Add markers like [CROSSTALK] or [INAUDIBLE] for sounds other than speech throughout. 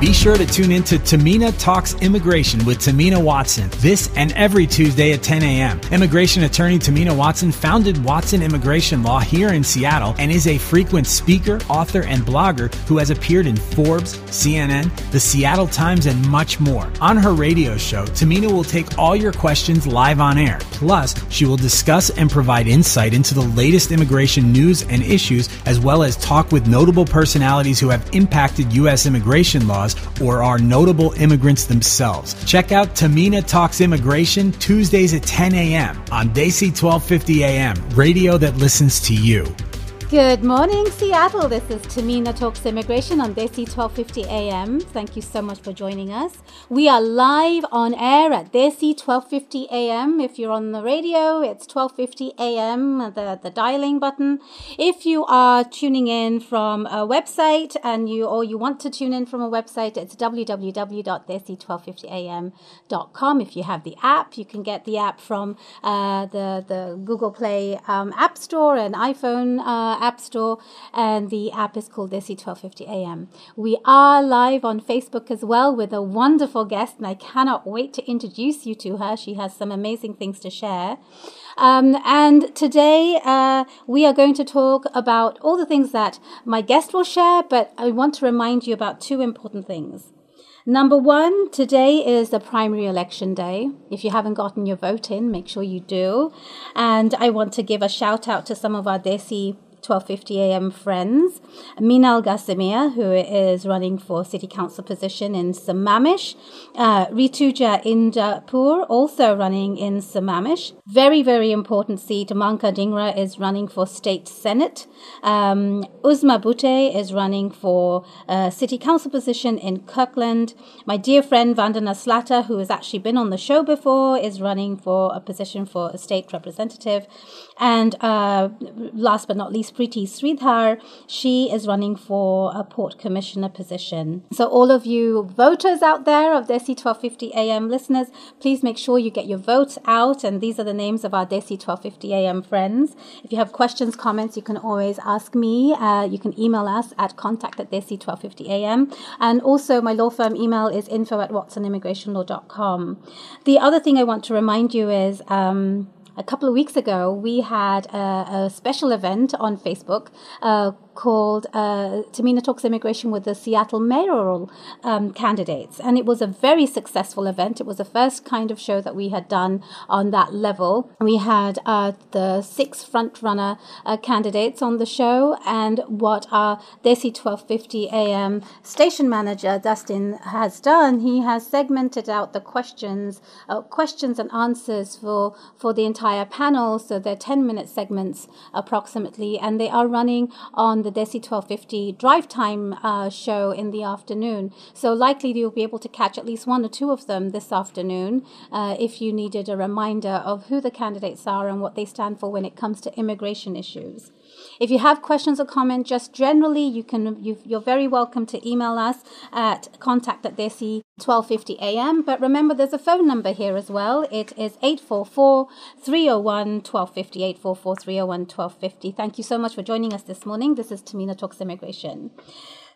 Be sure to tune in to Tamina Talks Immigration with Tamina Watson this and every Tuesday at 10 a.m. Immigration attorney Tamina Watson founded Watson Immigration Law here in Seattle and is a frequent speaker, author, and blogger who has appeared in Forbes, CNN, the Seattle Times, and much more. On her radio show, Tamina will take all your questions live on air. Plus, she will discuss and provide insight into the latest immigration news and issues, as well as talk with notable personalities who have impacted U.S. immigration laws or are notable immigrants themselves. Check out Tamina Talks Immigration Tuesdays at 10 a.m. on Desi 1250 AM, radio that listens to you. Good morning, Seattle. This is Tamina Talks Immigration on Desi 1250 AM. Thank you so much for joining us. We are live on air at Desi 1250 AM. If you're on the radio, it's 1250 AM, the, the dialing button. If you are tuning in from a website and you or you want to tune in from a website, it's www.desi1250am.com. If you have the app, you can get the app from uh, the, the Google Play um, App Store and iPhone uh, App Store, and the app is called Desi 1250 AM. We are live on Facebook as well with a wonderful guest, and I cannot wait to introduce you to her. She has some amazing things to share. Um, and today uh, we are going to talk about all the things that my guest will share, but I want to remind you about two important things. Number one, today is the primary election day. If you haven't gotten your vote in, make sure you do. And I want to give a shout out to some of our Desi 12:50 a.m. friends, Minal Ghassemieh, who is running for city council position in Sammamish, uh, Rituja Indapure, also running in Sammamish. Very, very important seat. Manka Dhingra is running for state senate. Um, Uzma Bute is running for uh, city council position in Kirkland. My dear friend Vandana Slatter, who has actually been on the show before, is running for a position for a state representative. And uh, last but not least, Preeti Shridhar, she is running for a port commissioner position. So, all of you voters out there of Desi 1250 AM listeners, please make sure you get your votes out. And these are the names of our Desi 1250 AM friends. If you have questions, comments, you can always ask me. Uh, you can email us at contact at Desi 1250 AM. And also, my law firm email is info at watsonimmigrationlaw.com. The other thing I want to remind you is, um, a couple of weeks ago, we had a, a special event on Facebook uh, called uh, Tamina Talks Immigration with the Seattle mayoral um, candidates. And it was a very successful event. It was the first kind of show that we had done on that level. We had uh, the six front runner uh, candidates on the show, and what our Desi 1250 AM station manager, Dustin, has done, he has segmented out the questions, uh, questions and answers for, for the entire panel. So they're 10 minute segments approximately, and they are running on the the Desi 1250 drive time uh, show in the afternoon. So likely you'll be able to catch at least one or two of them this afternoon uh, if you needed a reminder of who the candidates are and what they stand for when it comes to immigration issues. If you have questions or comments, just generally, you can you, are very welcome to email us at contact at desi 1250 am. But remember, there's a phone number here as well. It is 844 301 1250. 844 301 1250. Thank you so much for joining us this morning. This is Tamina Talks Immigration.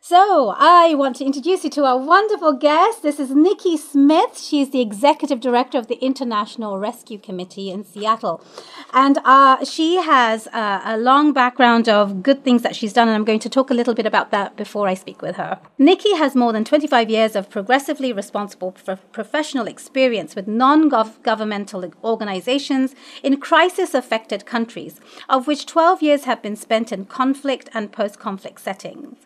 So, I want to introduce you to our wonderful guest. This is Nikki Smith. She is the executive director of the International Rescue Committee in Seattle. And uh, she has uh, a long background of good things that she's done, and I'm going to talk a little bit about that before I speak with her. Nikki has more than 25 years of progressively responsible professional experience with non governmental organizations in crisis affected countries, of which 12 years have been spent in conflict and post conflict settings.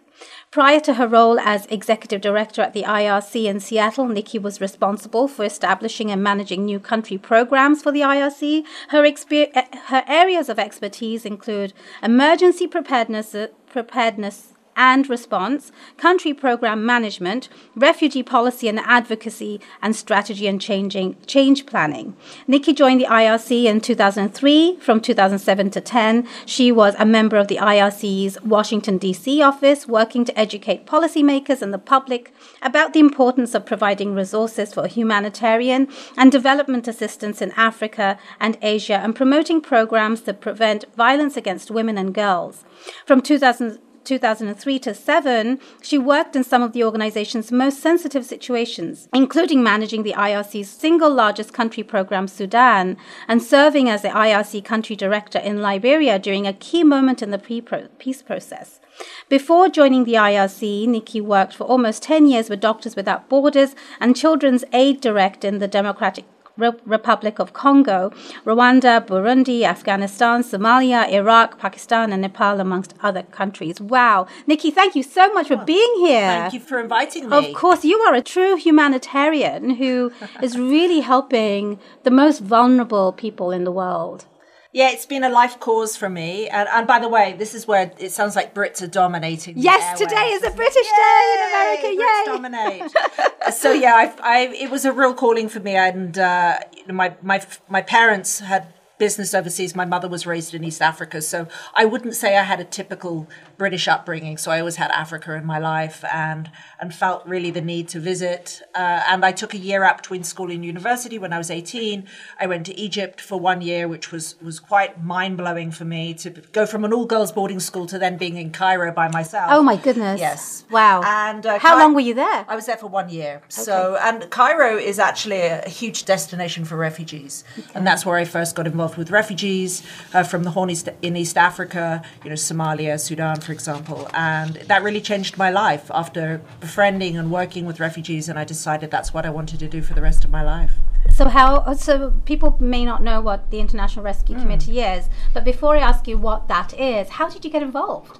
Prior to her role as executive director at the IRC in Seattle, Nikki was responsible for establishing and managing new country programs for the IRC. Her, exper- eh, her areas of expertise include emergency preparedness, eh, preparedness and response, country program management, refugee policy and advocacy, and strategy and changing, change planning. Nikki joined the IRC in 2003. From 2007 to 10, she was a member of the IRC's Washington, D.C. office, working to educate policymakers and the public about the importance of providing resources for humanitarian and development assistance in Africa and Asia and promoting programs that prevent violence against women and girls. From 2000 2003 to 7, she worked in some of the organization's most sensitive situations, including managing the IRC's single largest country program, Sudan, and serving as the IRC country director in Liberia during a key moment in the peace process. Before joining the IRC, Nikki worked for almost 10 years with Doctors Without Borders and Children's Aid Direct in the Democratic Republic of Congo, Rwanda, Burundi, Afghanistan, Somalia, Iraq, Pakistan, and Nepal, amongst other countries. Wow. Nikki, thank you so much for being here. Thank you for inviting me. Of course, you are a true humanitarian who [LAUGHS] is really helping the most vulnerable people in the world. Yeah, it's been a life cause for me. And, and by the way, this is where it sounds like Brits are dominating. Yes, today is a British Yay! day in America. Yay! Brits dominate. [LAUGHS] so yeah, I, I, it was a real calling for me, and uh, my my my parents had business overseas. My mother was raised in East Africa, so I wouldn't say I had a typical British upbringing. So I always had Africa in my life, and and felt really the need to visit. Uh, and I took a year out between school and university when I was 18. I went to Egypt for one year, which was was quite mind blowing for me to go from an all girls boarding school to then being in Cairo by myself. Oh my goodness! Yes. Wow. And uh, how long were you there? I was there for one year. Okay. So and Cairo is actually a, a huge destination for refugees, okay. and that's where I first got involved with refugees uh, from the Horn East, in East Africa, you know, Somalia, Sudan, for example. And that really changed my life after befriending and working with refugees. And I decided that's what I wanted to do for the rest of my life. So how? So people may not know what the International Rescue mm. Committee is, but before I ask you what that is, how did you get involved?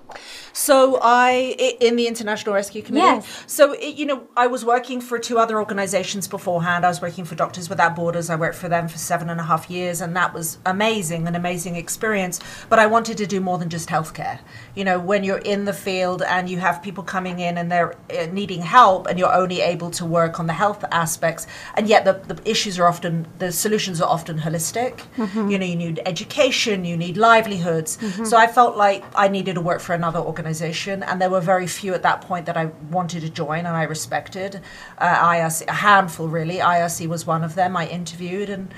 So I in the International Rescue Committee. Yes. So it, you know, I was working for two other organisations beforehand. I was working for Doctors Without Borders. I worked for them for seven and a half years, and that was amazing, an amazing experience. But I wanted to do more than just healthcare. You know, when you're in the field and you have people coming in and they're uh, needing help, and you're only able to work on the health aspects, and yet the, the issues are often the solutions are often holistic. Mm-hmm. You know, you need education, you need livelihoods. Mm-hmm. So I felt like I needed to work for another organization, and there were very few at that point that I wanted to join and I respected. Uh, IRC, a handful really. IRC was one of them. I interviewed and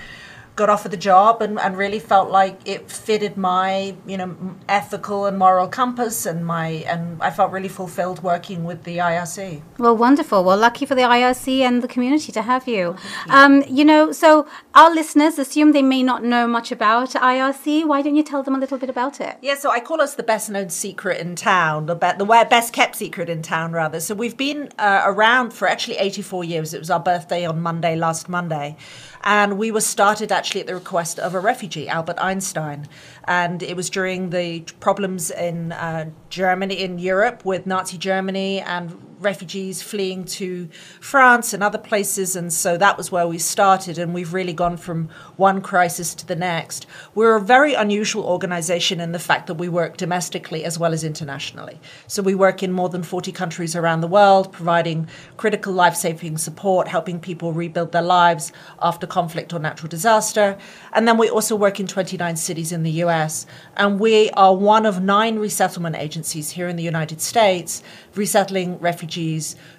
got offered the job and, and really felt like it fitted my you know ethical and moral compass and my and I felt really fulfilled working with the IRC. Well, wonderful. Well, lucky for the IRC and the community to have you. you. Um, you know, so our listeners assume they may not know much about IRC. Why don't you tell them a little bit about it? Yeah, so I call us the best known secret in town, the, be- the best kept secret in town, rather. So we've been uh, around for actually 84 years. It was our birthday on Monday, last Monday. And we were started actually at the request of a refugee, Albert Einstein. And it was during the problems in uh, Germany, in Europe, with Nazi Germany and refugees fleeing to France and other places. And so that was where we started. And we've really gone from one crisis to the next. We're a very unusual organization in the fact that we work domestically as well as internationally. So we work in more than 40 countries around the world, providing critical life saving support, helping people rebuild their lives after conflict or natural disaster. And then we also work in 29 cities in the US. And we are one of nine resettlement agencies here in the United States resettling refugees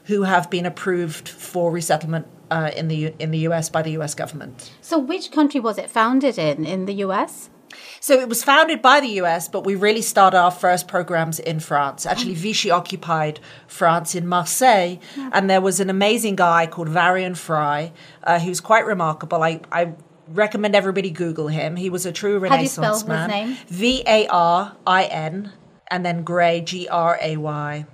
who have been approved for resettlement uh, in the in the US by the US government. So, which country was it founded in? In the US? So it was founded by the US, but we really started our first programs in France. Actually, Vichy occupied France in Marseille, and there was an amazing guy called Varian Fry, uh, who's quite remarkable. I, I recommend everybody Google him. He was a true Renaissance man. V A R I N, and then Gray, G R A Y.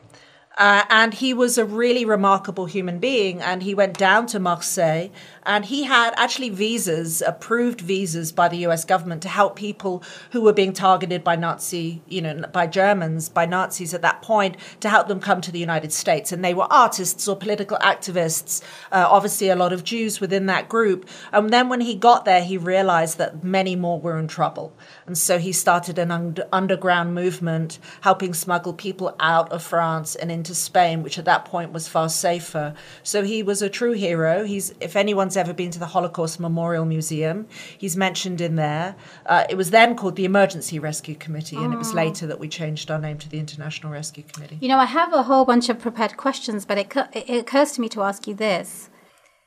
Uh, and he was a really remarkable human being. And he went down to Marseille and he had actually visas, approved visas by the US government to help people who were being targeted by Nazi, you know, by Germans, by Nazis at that point, to help them come to the United States. And they were artists or political activists, uh, obviously a lot of Jews within that group. And then when he got there, he realized that many more were in trouble. And so he started an un- underground movement helping smuggle people out of France and into Spain, which at that point was far safer. So he was a true hero. He's, if anyone's ever been to the Holocaust Memorial Museum. He's mentioned in there. Uh, it was then called the Emergency Rescue Committee, and it was ah. later that we changed our name to the International Rescue Committee. You know, I have a whole bunch of prepared questions, but it, it occurs to me to ask you this.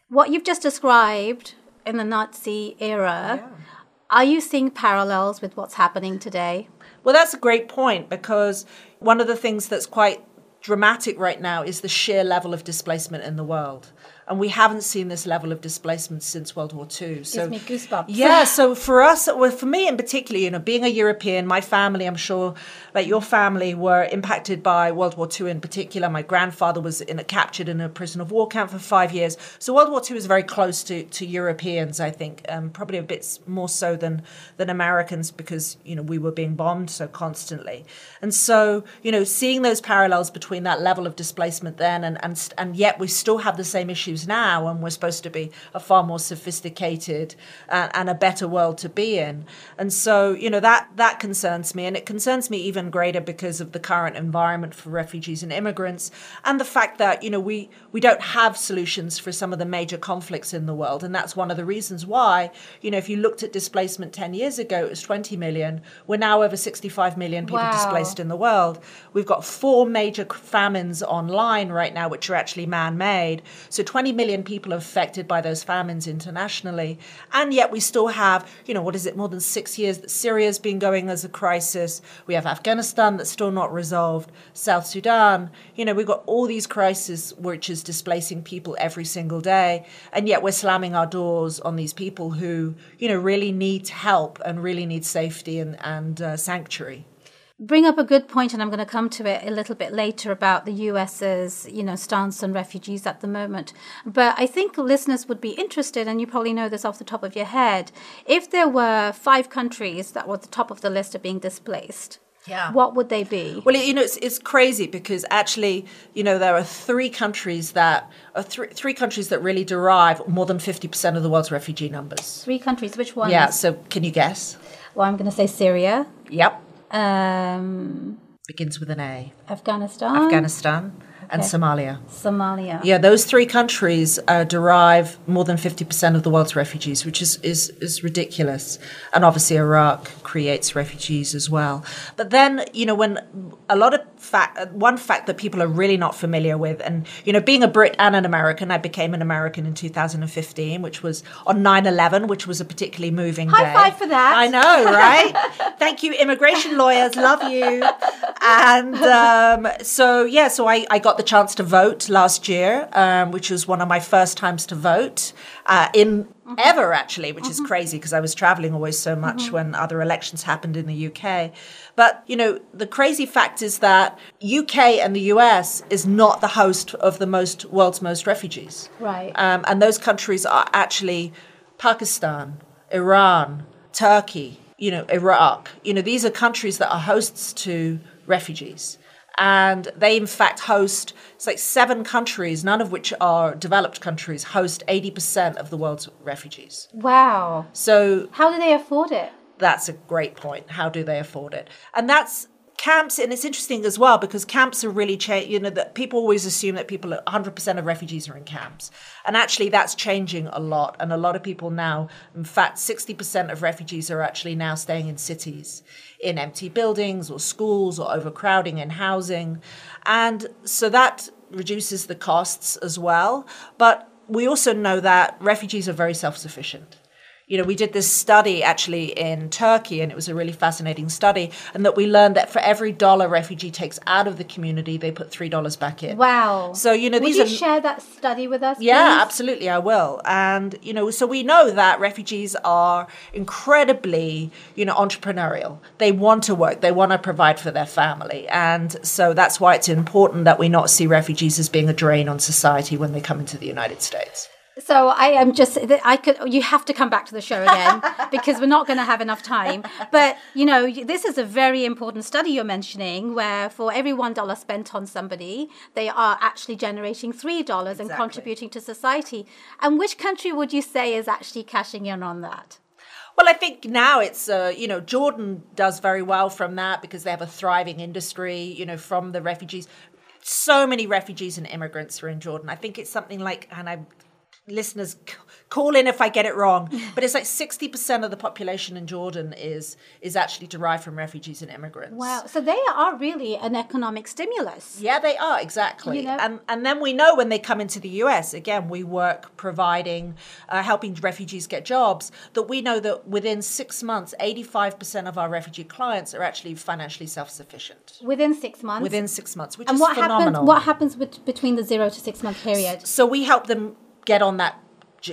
What you've just described in the Nazi era, yeah. are you seeing parallels with what's happening today? Well, that's a great point because one of the things that's quite dramatic right now is the sheer level of displacement in the world and we haven't seen this level of displacement since World War II. So Gives me goosebumps. Yeah, so for us, well, for me in particular, you know, being a European, my family, I'm sure, like your family, were impacted by World War II in particular. My grandfather was in a, captured in a prison of war camp for five years. So World War II is very close to, to Europeans, I think, um, probably a bit more so than than Americans because you know we were being bombed so constantly. And so you know, seeing those parallels between that level of displacement then and and and yet we still have the same issues now, and we're supposed to be a far more sophisticated uh, and a better world to be in. And so, you know, that that concerns me, and it concerns me even greater because of the current environment for refugees and immigrants, and the fact that you know we we don't have solutions for some of the major conflicts in the world, and that's one of the reasons why you know if you looked at displacement ten years ago, it was 20 million. We're now over 65 million people wow. displaced in the world. We've got four major famines online right now, which are actually man-made. So 20 20 million people affected by those famines internationally. And yet we still have, you know, what is it, more than six years that Syria's been going as a crisis. We have Afghanistan that's still not resolved, South Sudan. You know, we've got all these crises which is displacing people every single day. And yet we're slamming our doors on these people who, you know, really need help and really need safety and, and uh, sanctuary bring up a good point, and I'm going to come to it a little bit later about the US's, you know, stance on refugees at the moment. But I think listeners would be interested, and you probably know this off the top of your head, if there were five countries that were at the top of the list of being displaced. Yeah. What would they be? Well, you know, it's, it's crazy because actually, you know, there are three countries that are th- three countries that really derive more than fifty percent of the world's refugee numbers. Three countries. Which one? Yeah. So, can you guess? Well, I'm going to say Syria. Yep. Um, Begins with an A. Afghanistan. Afghanistan and Somalia. Somalia. Yeah, those three countries uh, derive more than 50% of the world's refugees, which is, is, is ridiculous. And obviously, Iraq creates refugees as well. But then, you know, when a lot of fact, one fact that people are really not familiar with, and, you know, being a Brit and an American, I became an American in 2015, which was on 9 11, which was a particularly moving High day. five for that. I know, right? [LAUGHS] Thank you, immigration lawyers. Love you. And um, so, yeah, so I, I got the chance to vote last year, um, which was one of my first times to vote uh, in mm-hmm. ever, actually, which mm-hmm. is crazy because I was traveling always so much mm-hmm. when other elections happened in the UK. But, you know, the crazy fact is that UK and the US is not the host of the most world's most refugees. Right. Um, and those countries are actually Pakistan, Iran, Turkey, you know, Iraq. You know, these are countries that are hosts to refugees. And they in fact host it's like seven countries none of which are developed countries host 80% of the world's refugees. Wow. So how do they afford it? That's a great point. How do they afford it? And that's camps and it's interesting as well because camps are really you know that people always assume that people 100% of refugees are in camps. And actually that's changing a lot. And a lot of people now in fact 60% of refugees are actually now staying in cities in empty buildings or schools or overcrowding in housing. And so that reduces the costs as well. But we also know that refugees are very self-sufficient you know, we did this study actually in Turkey, and it was a really fascinating study, and that we learned that for every dollar refugee takes out of the community, they put three dollars back in. Wow! So you know, Would these you are share that study with us. Yeah, please? absolutely, I will. And you know, so we know that refugees are incredibly, you know, entrepreneurial. They want to work. They want to provide for their family, and so that's why it's important that we not see refugees as being a drain on society when they come into the United States. So I am just I could you have to come back to the show again [LAUGHS] because we're not going to have enough time. But you know this is a very important study you're mentioning where for every one dollar spent on somebody they are actually generating three dollars exactly. and contributing to society. And which country would you say is actually cashing in on that? Well, I think now it's uh, you know Jordan does very well from that because they have a thriving industry. You know from the refugees, so many refugees and immigrants are in Jordan. I think it's something like and I listeners call in if I get it wrong, [LAUGHS] but it's like 60% of the population in Jordan is is actually derived from refugees and immigrants. Wow. So they are really an economic stimulus. Yeah, they are exactly, You know? and and then we know when they come into the U.S. again, we work providing, uh, helping refugees get jobs. That we know that within six months, eighty-five percent of our refugee clients are actually financially self-sufficient Within six months. within six months, which and is what phenomenal. happens? What happens with, between the zero to six month period? So we help them get on that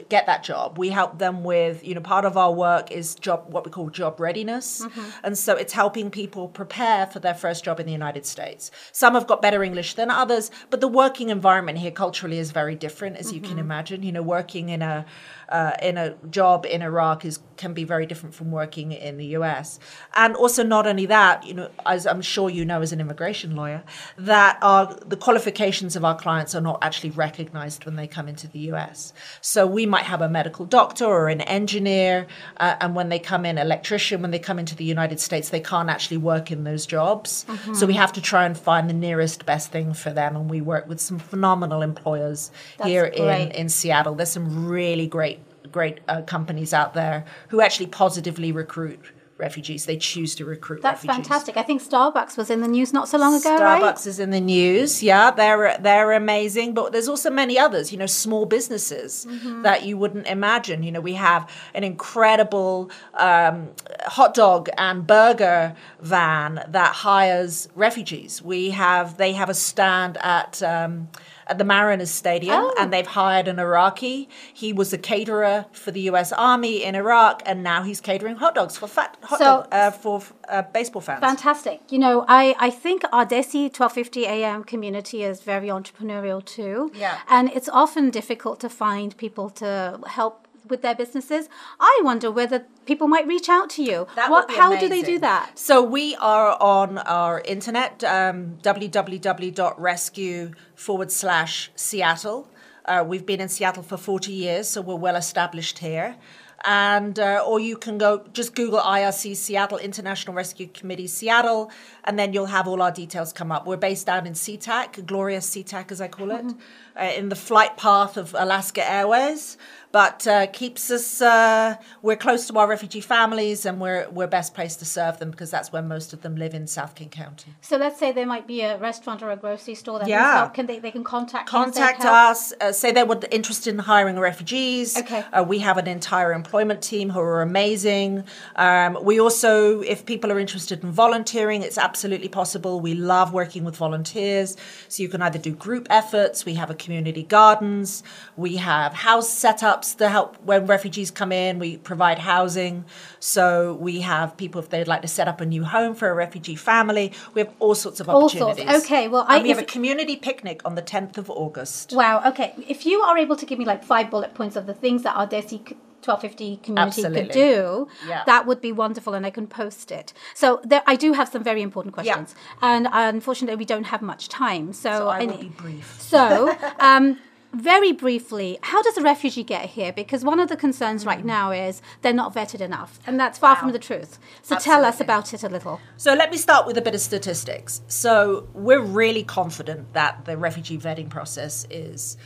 get that job. We help them with, you know, part of our work is job what we call job readiness. Mm-hmm. And so it's helping people prepare for their first job in the United States. Some have got better English than others, but the working environment here culturally is very different as you can mm-hmm. imagine. You know, working in a uh, in a job in Iraq is can be very different from working in the US. And also not only that, you know, as I'm sure you know as an immigration lawyer, that our the qualifications of our clients are not actually recognized when they come into the US. So we might have a medical doctor or an engineer, uh, and when they come in, electrician, when they come into the United States, they can't actually work in those jobs. So we have to try and find the nearest best thing for them. And we work with some phenomenal employers That's here in, in Seattle. There's some really great, great uh, companies out there who actually positively recruit refugees. They choose to recruit That's refugees. fantastic. I think Starbucks was in the news not so long ago, Starbucks right? is in the news. Yeah, they're they're amazing, but there's also many others. You know, small businesses Mm-hmm. that you wouldn't imagine. You know, we have an incredible um, hot dog and burger van that hires refugees. We have they have a stand at. Um, at the Mariners Stadium, Oh. and they've hired an Iraqi. He was a caterer for the U.S. Army in Iraq, and now he's catering hot dogs for fat hot So- dog, uh, for uh, baseball fans. Fantastic. You know, I, I think our Desi 1250 AM community is very entrepreneurial too. Yeah. And it's often difficult to find people to help with their businesses. I wonder whether people might reach out to you. That what, how do they do that? So we are on our internet, um, www.rescue forward slash Seattle. Uh, we've been in Seattle for 40 years, so we're well established here. And uh, or you can go just Google IRC Seattle International Rescue Committee Seattle, and then you'll have all our details come up. We're based down in SeaTac, glorious SeaTac as I call it, uh, in the flight path of Alaska Airways. But uh, keeps us. Uh, we're close to our refugee families, and we're we're best placed to serve them because that's where most of them live in South King County. So let's say there might be a restaurant or a grocery store that Yeah. help. Can they, they can contact you and say, Contact us. Uh, say they were interested in hiring refugees. Okay. Uh, we have an entire employment team who are amazing. Um, we also, if people are interested in volunteering, it's absolutely possible. We love working with volunteers. So you can either do group efforts. We have a community gardens. We have house setups to help when refugees come in. We provide housing. So we have people if they'd like to set up a new home for a refugee family. We have all sorts of All sorts. opportunities. Okay, well, And I- we have a community picnic on the 10th of August. Wow. Okay. If you are able to give me like five bullet points of the things that our Desi 1250 community could do, Yeah. that would be wonderful, and I can post it. So there, I do have some very important questions, and unfortunately, we don't have much time. So, So I will need- be brief. So. [LAUGHS] Um, very briefly, how does a refugee get here? Because one of the concerns right Hmm. now is they're not vetted enough, and that's far from the truth. So tell us about it a little. So let me start with a bit of statistics. So we're really confident that the refugee vetting process is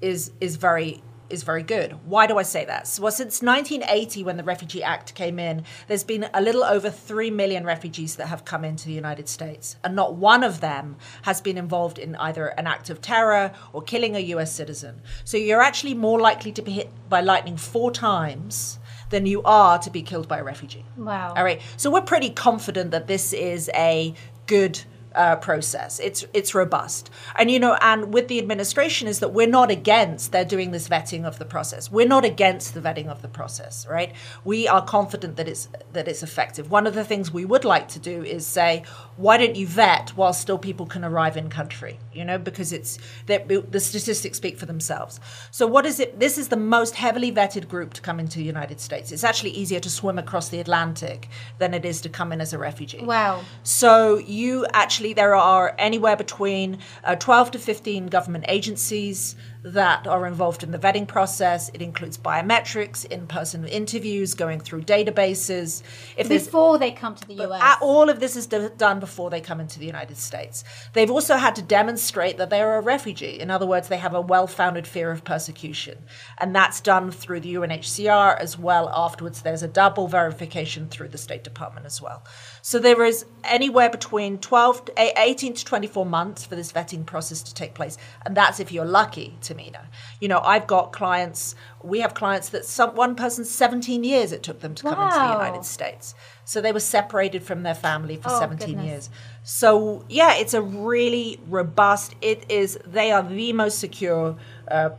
is is very is very good. Why do I say that? Well, since 1980, when the Refugee Act came in, there's been a little over 3 million refugees that have come into the United States. And not one of them has been involved in either an act of terror or killing a US citizen. So, you're actually more likely to be hit by lightning four times than you are to be killed by a refugee. Wow. All right. So we're pretty confident that this is a good uh, process. It's it's robust, and you know, and with the administration is that we're not against they're doing this vetting of the process. We're not against the vetting of the process, right? We are confident that it's that it's effective. One of the things we would like to do is say, why don't you vet while still people can arrive in country? You know, because it's that the statistics speak for themselves. So what is it? This is the most heavily vetted group to come into the United States. It's actually easier to swim across the Atlantic than it is to come in as a refugee. Wow. So you actually essentially, there are anywhere between uh, 12 to 15 government agencies that are involved in the vetting process. It includes biometrics, in person interviews, going through databases. If before they come to the US. All of this is done before they come into the United States. They've also had to demonstrate that they're a refugee. In other words, they have a well founded fear of persecution. And that's done through the UNHCR as well. Afterwards, there's a double verification through the State Department as well. So there is anywhere between 12 18 to 24 months for this vetting process to take place. And that's if you're lucky to Tamina. You know, I've got clients, we have clients that some one person 17 years it took them to come wow. into the United States. So they were separated from their family for oh, 17 goodness. years. So yeah, it's a really robust. It is. They are the most secure uh,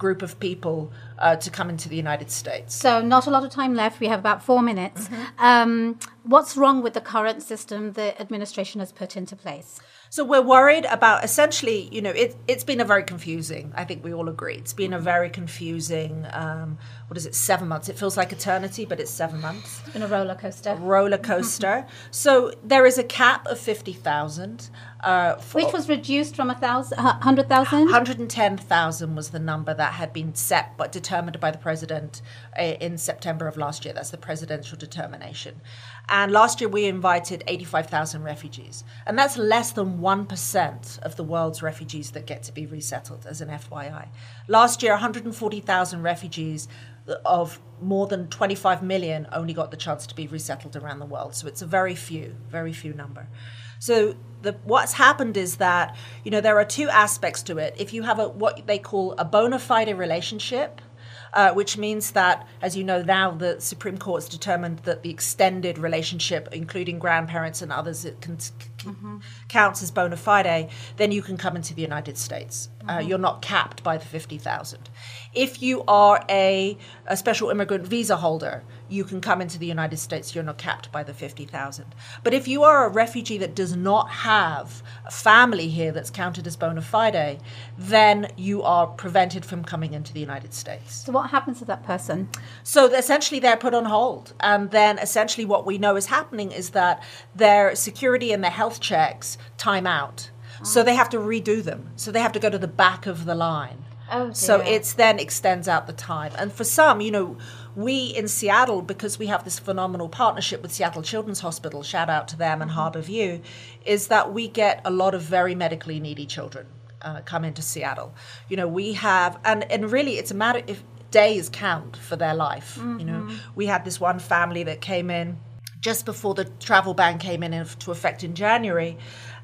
group of people uh, to come into the United States. So not a lot of time left. We have about four minutes. Mm-hmm. Um, what's wrong with the current system the administration has put into place? So we're worried about essentially, you know, it, it's been a very confusing, I think we all agree. It's been a very confusing, um, what is it, seven months? It feels like eternity, but it's seven months. It's been a roller coaster. A roller [LAUGHS] coaster. so there is a cap of 50,000. Uh, Which was reduced from a thousand, hundred thousand. Hundred and ten thousand was the number that had been set, but determined by the president uh, in September of last year. That's the presidential determination. And last year we invited eighty-five thousand refugees, and that's less than one percent of the world's refugees that get to be resettled. As an FYI, last year one hundred and forty thousand refugees of more than 25 million only got the chance to be resettled around the world. So it's a very few, very few number. So the, what's happened is that you know there are two aspects to it. If you have a what they call a bona fide relationship, uh, which means that, as you know now, the Supreme Court has determined that the extended relationship, including grandparents and others, it can, mm-hmm. counts as bona fide. Then you can come into the United States. Uh, mm-hmm. you're not capped by the fifty thousand. If you are a, a special immigrant visa holder, you can come into the United States. You're not capped by the 50,000. But if you are a refugee that does not have a family here that's counted as bona fide, then you are prevented from coming into the United States. So, what happens to that person? So, essentially, they're put on hold. And then, essentially, what we know is happening is that their security and their health checks time out. Oh. So, they have to redo them. So, they have to go to the back of the line. Oh, so it's then extends out the time. And for some, you know, we in Seattle, because we have this phenomenal partnership with Seattle Children's Hospital, shout out to them and mm-hmm. Harborview, is that we get a lot of very medically needy children uh, come into Seattle. You know, we have, and, and really it's a matter if days count for their life. Mm-hmm. You know, mm-hmm. we had this one family that came in just before the travel ban came in to effect in January,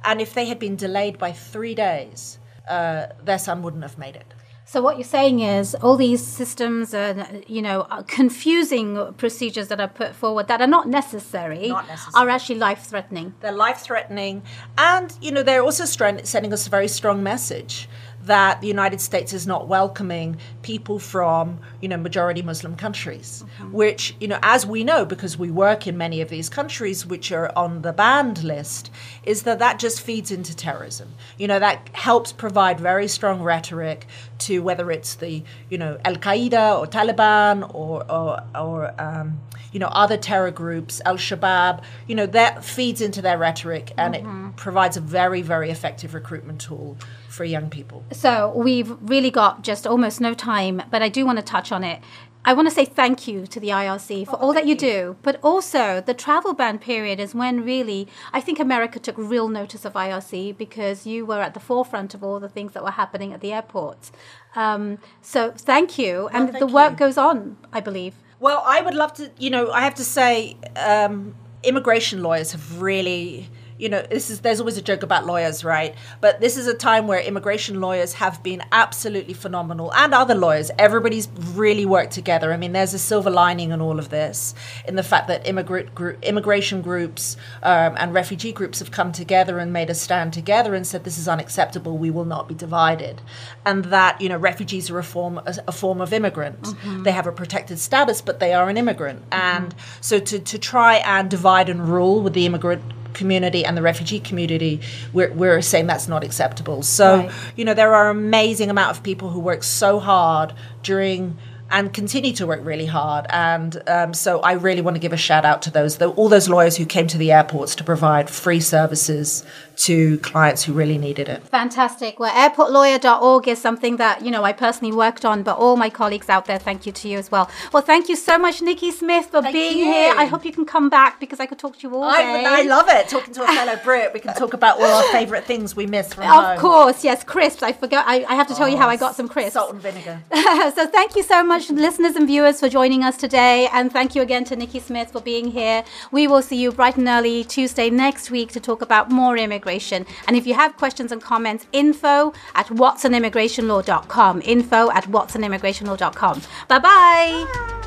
and if they had been delayed by three days, uh, their son wouldn't have made it. So what you're saying is all these systems and you know uh, confusing procedures that are put forward that are not necessary, not necessary. are actually life threatening. They're life threatening, and you know they're also sending us a very strong message that the United States is not welcoming people from, you know, majority Muslim countries, mm-hmm. which, you know, as we know, because we work in many of these countries which are on the banned list, is that that just feeds into terrorism. You know, that helps provide very strong rhetoric to whether it's the, you know, Al Qaeda or Taliban or, or, or um, you know, other terror groups, Al Shabaab, you know, that feeds into their rhetoric and mm-hmm. it provides a very, very effective recruitment tool for young people. So we've really got just almost no time, but I do want to touch on it. I want to say thank you to the IRC for oh, all that you, you, do, but also the travel ban period is when really I think America took real notice of IRC because you were at the forefront of all the things that were happening at the airports. Um, so thank you, and thank the work you. goes on, I believe. Well, I would love to. You know, I have to say, um, immigration lawyers have really you know, this is there's always a joke about lawyers, right? But this is a time where immigration lawyers have been absolutely phenomenal, and other lawyers. Everybody's really worked together. I mean, there's a silver lining in all of this, in the fact that immigrant group, immigration groups um, and refugee groups have come together and made a stand together and said this is unacceptable. We will not be divided, and that you know, refugees are a form a, a form of immigrant. Mm-hmm. They have a protected status, but they are an immigrant, mm-hmm. and so to to try and divide and rule with the immigrant community and the refugee community, we're, we're saying that's not acceptable. So, right. you know, there are amazing amount of people who work so hard during and continue to work really hard. And um, so I really want to give a shout out to those, all those lawyers who came to the airports to provide free services to clients who really needed it. Fantastic. Well, airportlawyer.org is something that, you know, I personally worked on, but all my colleagues out there, thank you to you as well. Well, thank you so much, Nikki Smith, for thank being you. here. I hope you can come back because I could talk to you all day. I, I love it. Talking to a fellow [LAUGHS] Brit, we can talk about all our favourite things we miss from Of home. course, yes, crisps. I forgot. I, I have to tell Oh, you how I got some crisps. Salt and vinegar. [LAUGHS] so thank you so much, listeners and viewers, for joining us today. And thank you again to Nikki Smith for being here. We will see you bright and early Tuesday next week to talk about more immigration. And if you have questions and comments, info at watsonimmigrationlaw.com. Info at watsonimmigrationlaw.com. Bye-bye.